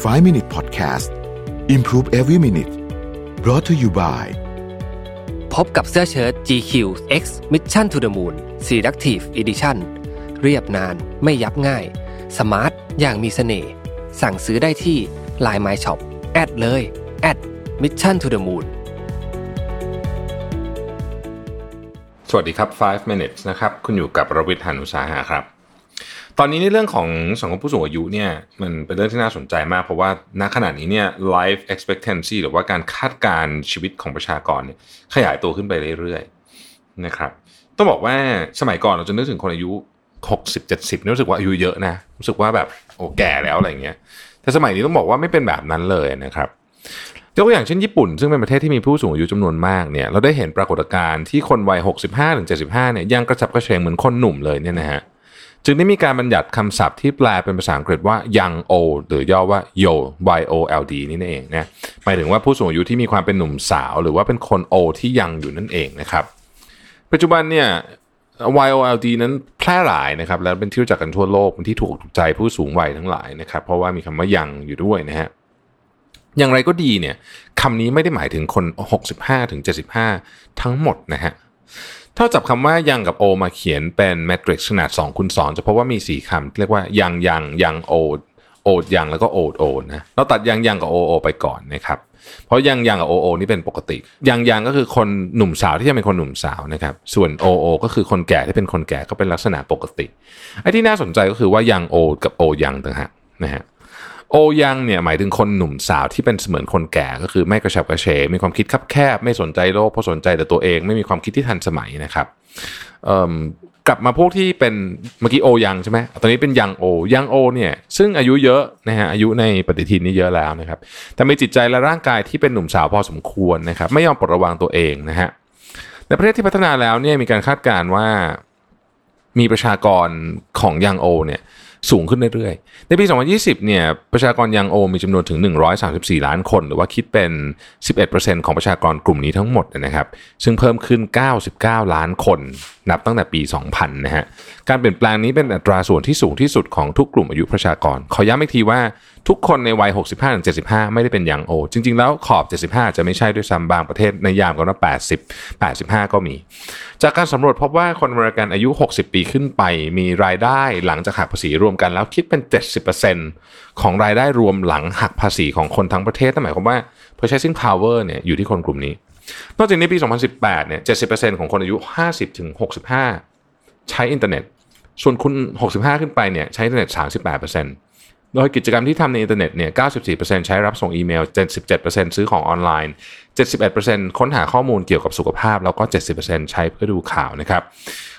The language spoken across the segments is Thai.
5 Minute Podcast Improve Every Minute brought to you by พบกับเสื้อเชิ้ต GQ X Mission to the Moon Selective Edition เรียบนานไม่ยับง่าย สมาร์ท อย่างมีเสน่ห์ สั่งซื้อได้ที่ Line My Shop แอดเลยแอด Mission to the Moon สวัสดีครับ 5 minutes นะครับ คุณอยู่กับรวิทยานุสาหะครับ ตอนนี้ในเรื่องของสังคมผู้สูงอายุเนี่ยมันเป็นเรื่องที่น่าสนใจมากเพราะว่าณขณะนี้เนี่ย life expectancy หรือว่าการคาดการชีวิตของประชากรเนี่ยขยายตัวขึ้นไปเรื่อยๆนะครับต้องบอกว่าสมัยก่อนเราจะนึกถึงคนอายุ60 70นี่รู้สึกว่าอายุเยอะนะรู้สึกว่าแบบโอ้แก่แล้วอะไรเงี้ยแต่สมัยนี้ต้องบอกว่าไม่เป็นแบบนั้นเลยนะครับยกตัวอย่างเช่นญี่ปุ่น ซึ่งเป็นประเทศที่มีผู้สูงอายุจำนวนมากเนี่ยเราได้เห็นปรากฏการณ์ที่คนวัย 65-75เนี่ยยังกระฉับกระเฉงเหมือนคนหนุ่มเลยเนี่ยนะฮะ จึงได้มีการบัญญัติคำศัพท์ที่แปลเป็นภาษาอังกฤษว่า young old หรือย่อว่า yo y o l d นี่นั่นเองนะหมายถึงว่าผู้สูงอายุที่มีความเป็นหนุ่มสาว หรือว่าเป็นคนโอที่ยังอยู่นั่นเองนะครับ ปัจจุบันเนี่ย YOLD นั้นแพร่หลายนะครับ แล้วเป็นที่รู้จักกันทั่วโลกเป็นที่ถูกใจผู้สูงวัยทั้งหลายนะครับ เพราะว่ามีคำว่ายังอยู่ด้วยนะฮะอย่างไรก็ดีเนี่ยคำนี้ไม่ได้หมายถึงคน 65ถึง75 ทั้งหมดนะฮะ ถ้าจับคำว่ายังกับโอมาเขียนเป็นแมทริกซ์ขนาด2คูณ2จะพบว่ามี 4คำเรียกว่ายังยังยังโอดโอดยังแล้วก็โอดโอนะเราตัดยังยังกับโอโอไปก่อนนะครับเพราะยังยังกับโอโอนี่เป็นปกติยังยังก็คือคนหนุ่มสาวที่จะเป็นคนหนุ่มสาวนะครับส่วนโอโอก็คือคนแก่ที่เป็นคนแก่ก็เป็นลักษณะปกติไอ้ที่น่าสนใจก็คือว่ายังโอดกับโอยังต่างหากนะฮะ โอยังเนี่ยหมายถึงคนหนุ่มสาวที่เป็นเสมือนคนแก่ก็คือไม่กระฉับกระเฉงมีความคิดคับแคบ ไม่สนใจโลกเพราะสนใจแต่ตัวเองไม่มีความคิดที่ทันสมัยนะครับกลับมาพวกที่เป็นเมื่อกี้โอยังใช่ไหมตอนนี้เป็นยังโอยังโอเนี่ยซึ่งอายุเยอะนะฮะอายุในปฏิทินนี้เยอะแล้วนะครับแต่มีจิตใจและร่างกายที่เป็นหนุ่มสาวพอสมควรนะครับไม่ยอมปลดระวังตัวเองนะฮะในประเทศที่พัฒนาแล้วเนี่ยมีการคาดการณ์ว่ามีประชากรของยังโอเนี่ย สูงขึ้นเรื่อยๆ ในปี 2020 เนี่ยประชากรยังโอมีจำนวนถึง 134 ล้านคน หรือว่าคิดเป็น 11%ของประชากรกลุ่มนี้ทั้งหมดนะครับ ซึ่งเพิ่มขึ้น 99 ล้านคน นับตั้งแต่ปี 2000 นะฮะ การเปลี่ยนแปลงนี้เป็นอัตราส่วนที่สูงที่สุดของทุกกลุ่มอายุประชากร ขอย้ำอีกทีว่าทุกคนในวัย 65-75 ไม่ได้เป็นยังโอ จริง ๆ แล้วขอบ 75 จะไม่ใช่ด้วยซ้ำบางประเทศในยามกันว่า80 85 ก็มี จากการสำรวจพบว่าคนอเมริกันอายุ 60 ปีขึ้นไป มีรายได้หลังจากหักภาษีรวมกันแล้วคิดเป็น 70%ของรายได้รวมหลังหักภาษีของคนทั้งประเทศนั่นหมายความว่า purchasing power เนี่ยอยู่ที่คนกลุ่มนี้ นอกจากนี้ปี 2018 เนี่ย 70%ของคนอายุ 50ถึง65 ใช้อินเทอร์เน็ต ส่วนคุณ 65 ขึ้นไปเนี่ยใช้อินเทอร์เน็ต 38% โดยกิจกรรมที่ทำในอินเทอร์เน็ตเนี่ย 94%ใช้รับส่งอีเมล 77%ซื้อของออนไลน์ 71%ค้นหาข้อมูลเกี่ยวกับสุขภาพ แล้วก็ 70%ใช้เพื่อดูข่าวนะครับ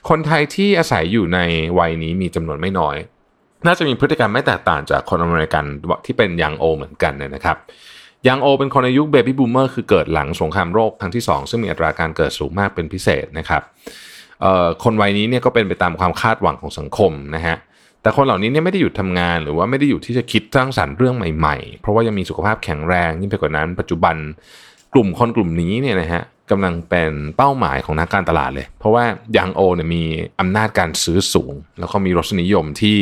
คนไทยที่อาศัยอยู่ในวัยนี้มีจำนวนไม่น้อย น่าจะมีพฤติกรรมไม่แตกต่างจากคนอเมริกันที่เป็น young old เหมือนกันนะครับ young old เป็นคนอายุ baby boomer คือเกิดหลังสงครามโลกครั้งที่ 2 ซึ่งมีอัตราการเกิดสูงมากเป็นพิเศษนะครับ คนวัยนี้เนี่ยก็เป็นไปตามความคาดหวังของสังคมนะฮะแต่คนเหล่านี้เนี่ยไม่ได้หยุดทำงานหรือว่าไม่ได้หยุดที่จะคิดสร้างสรรค์เรื่องใหม่ๆ เพราะว่ายังมีสุขภาพแข็งแรงยิ่งไปกว่านั้น ปัจจุบันกลุ่มคนกลุ่มนี้เนี่ยนะฮะกำลังเป็นเป้าหมายของนักการตลาดเลย เพราะว่ายังโอเนี่ยมีอำนาจการซื้อสูง แล้วก็มีรสนิยมที่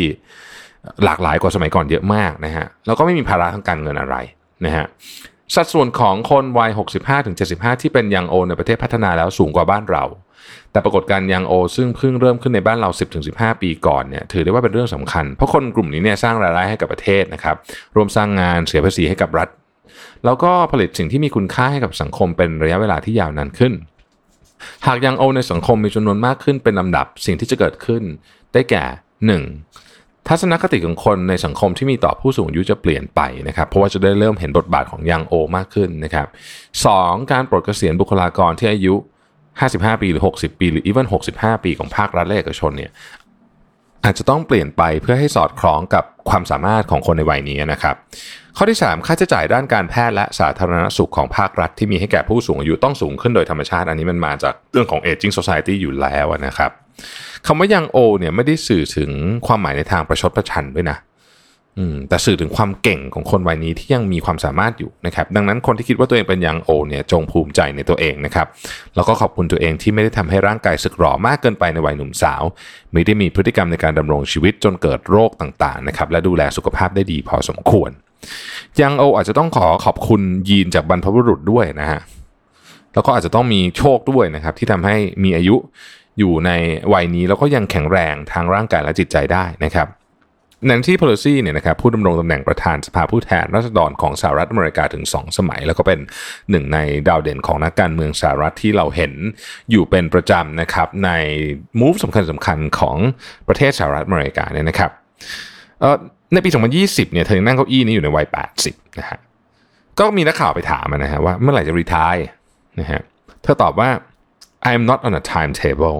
หลากหลายกว่าสมัยก่อนเยอะมากนะฮะแล้วก็ไม่มีภาระทางการเงินอะไรนะฮะ สัดส่วนของคนวัย 65-75 ที่เป็นยังโอในประเทศพัฒนาแล้วสูงกว่าบ้านเรา แต่ปรากฏการยังโอ ซึ่งเพิ่งเริ่มขึ้นในบ้านเรา 10-15 ปีก่อนเนี่ยถือได้ว่าเป็นเรื่องสำคัญ เพราะคนกลุ่มนี้เนี่ยสร้างรายได้ให้กับประเทศนะครับรวมสร้างงานเสียภาษีให้กับรัฐ แล้วก็ผลิตสิ่งที่มีคุณค่าให้กับสังคมเป็นระยะเวลาที่ยาวนานขึ้น หากยังโอในสังคมมีจำนวนมากขึ้นเป็นลำดับสิ่งที่จะเกิดขึ้น ได้แก่ 1. ทัศนคติของคนในสังคมที่มีต่อผู้สูงอายุจะเปลี่ยนไปนะครับ เพราะว่าจะได้เริ่มเห็นบทบาทของยังโอมากขึ้นนะครับสการปลดเกษียณบุคลากรที่อายุ 55 ปีหรือ 60 ปี หรืออีเวน65 ปีของภาครัฐและเอกชนเนี่ย อาจจะต้องเปลี่ยนไปเพื่อให้สอดคล้องกับความสามารถของคนในวัยนี้นะครับ ข้อที่ 3 ค่าใช้จ่ายด้านการแพทย์และสาธารณสุขของภาครัฐที่มีให้แก่ผู้สูงอายุต้องสูงขึ้นโดยธรรมชาติ อันนี้มันมาจากเรื่องของ aging society อยู่แล้วนะครับคำว่ายังโอเนี่ยไม่ได้สื่อถึงความหมายในทางประชดประชันด้วยนะ อืมแต่สื่อถึงความเก่งของคนวัยนี้ที่ยังมีความสามารถอยู่นะครับ ดังนั้นคนที่คิดว่าตัวเองเป็นยังโอเนี่ยจงภูมิใจในตัวเองนะครับ แล้วก็ขอบคุณตัวเองที่ไม่ได้ทำให้ร่างกายสึกหรอมากเกินไปในวัยหนุ่มสาวไม่ได้มีพฤติกรรมในการดำรงชีวิตจนเกิดโรคต่างๆนะครับ และดูแลสุขภาพได้ดีพอสมควร ยังโออาจจะต้องขอขอบคุณยีนจากบรรพบุรุษด้วยนะฮะแล้วก็อาจจะต้องมีโชคด้วยนะครับ ที่ทำให้มีอายุอยู่ในวัยนี้แล้วก็ยังแข็งแรงทางร่างกายและจิตใจได้นะครับ แนนซี่เพโลซีเนี่ยนะครับผู้ดำรงตำแหน่งประธานสภาผู้แทนราษฎรของสหรัฐอเมริกาถึง 2 สมัย แล้วก็เป็นหนึ่งในดาวเด่นของนักการเมืองสหรัฐที่เราเห็นอยู่เป็นประจำนะครับในมูฟสำคัญสำคัญของประเทศสหรัฐอเมริกาเนี่ยนะครับในปี 2020 เนี่ยเธอนั่งเก้าอี้นี้อยู่ในวัย 80 นะฮะก็มีนักข่าวไปถามนะฮะว่าเมื่อไหร่จะรีทายนะฮะเธอตอบว่า I'm not on a timetable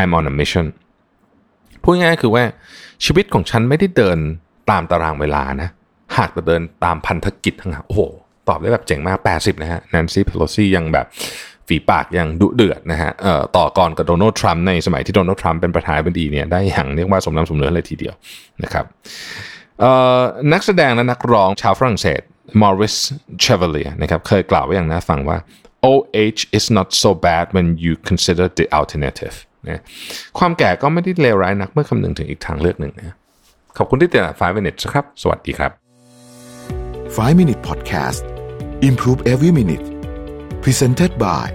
I'm on a mission พูดง่ายๆคือว่าชีวิตของฉันไม่ได้เดินตามตารางเวลานะ หากจะเดินตามพันธกิจทั้งนั้นโอ้โห ตอบได้แบบเจ๋งมาก 80 นะฮะแนนซี่เพโลซี่ยังแบบฝีปากยังดุเดือดนะฮะเอ่อต่อก่อนกับโดนัลด์ทรัมป์ในสมัยที่โดนัลด์ทรัมป์เป็นประธานาธิบดีเนี่ยได้อย่างเรียกว่าสมน้ำสมเนื้อเลยทีเดียวนะครับเอ่อนักแสดงและนักร้องชาวฝรั่งเศสมอริสเชเวเลียนะครับเคยกล่าวไว้อย่างน่าฟังว่า OH is not so bad when you consider the alternative นะความแก่ก็ไม่ได้เลวร้ายนักเมื่อคำนึงถึงอีกทางเลือกหนึ่งนะขอบคุณที่ติดตาม5 minutes ครับ สวัสดีครับ 5 minute podcast improve every minute presented by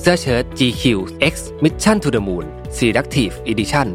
เสื้อเชิ้ต GQ X Mission to the Moon Selective Edition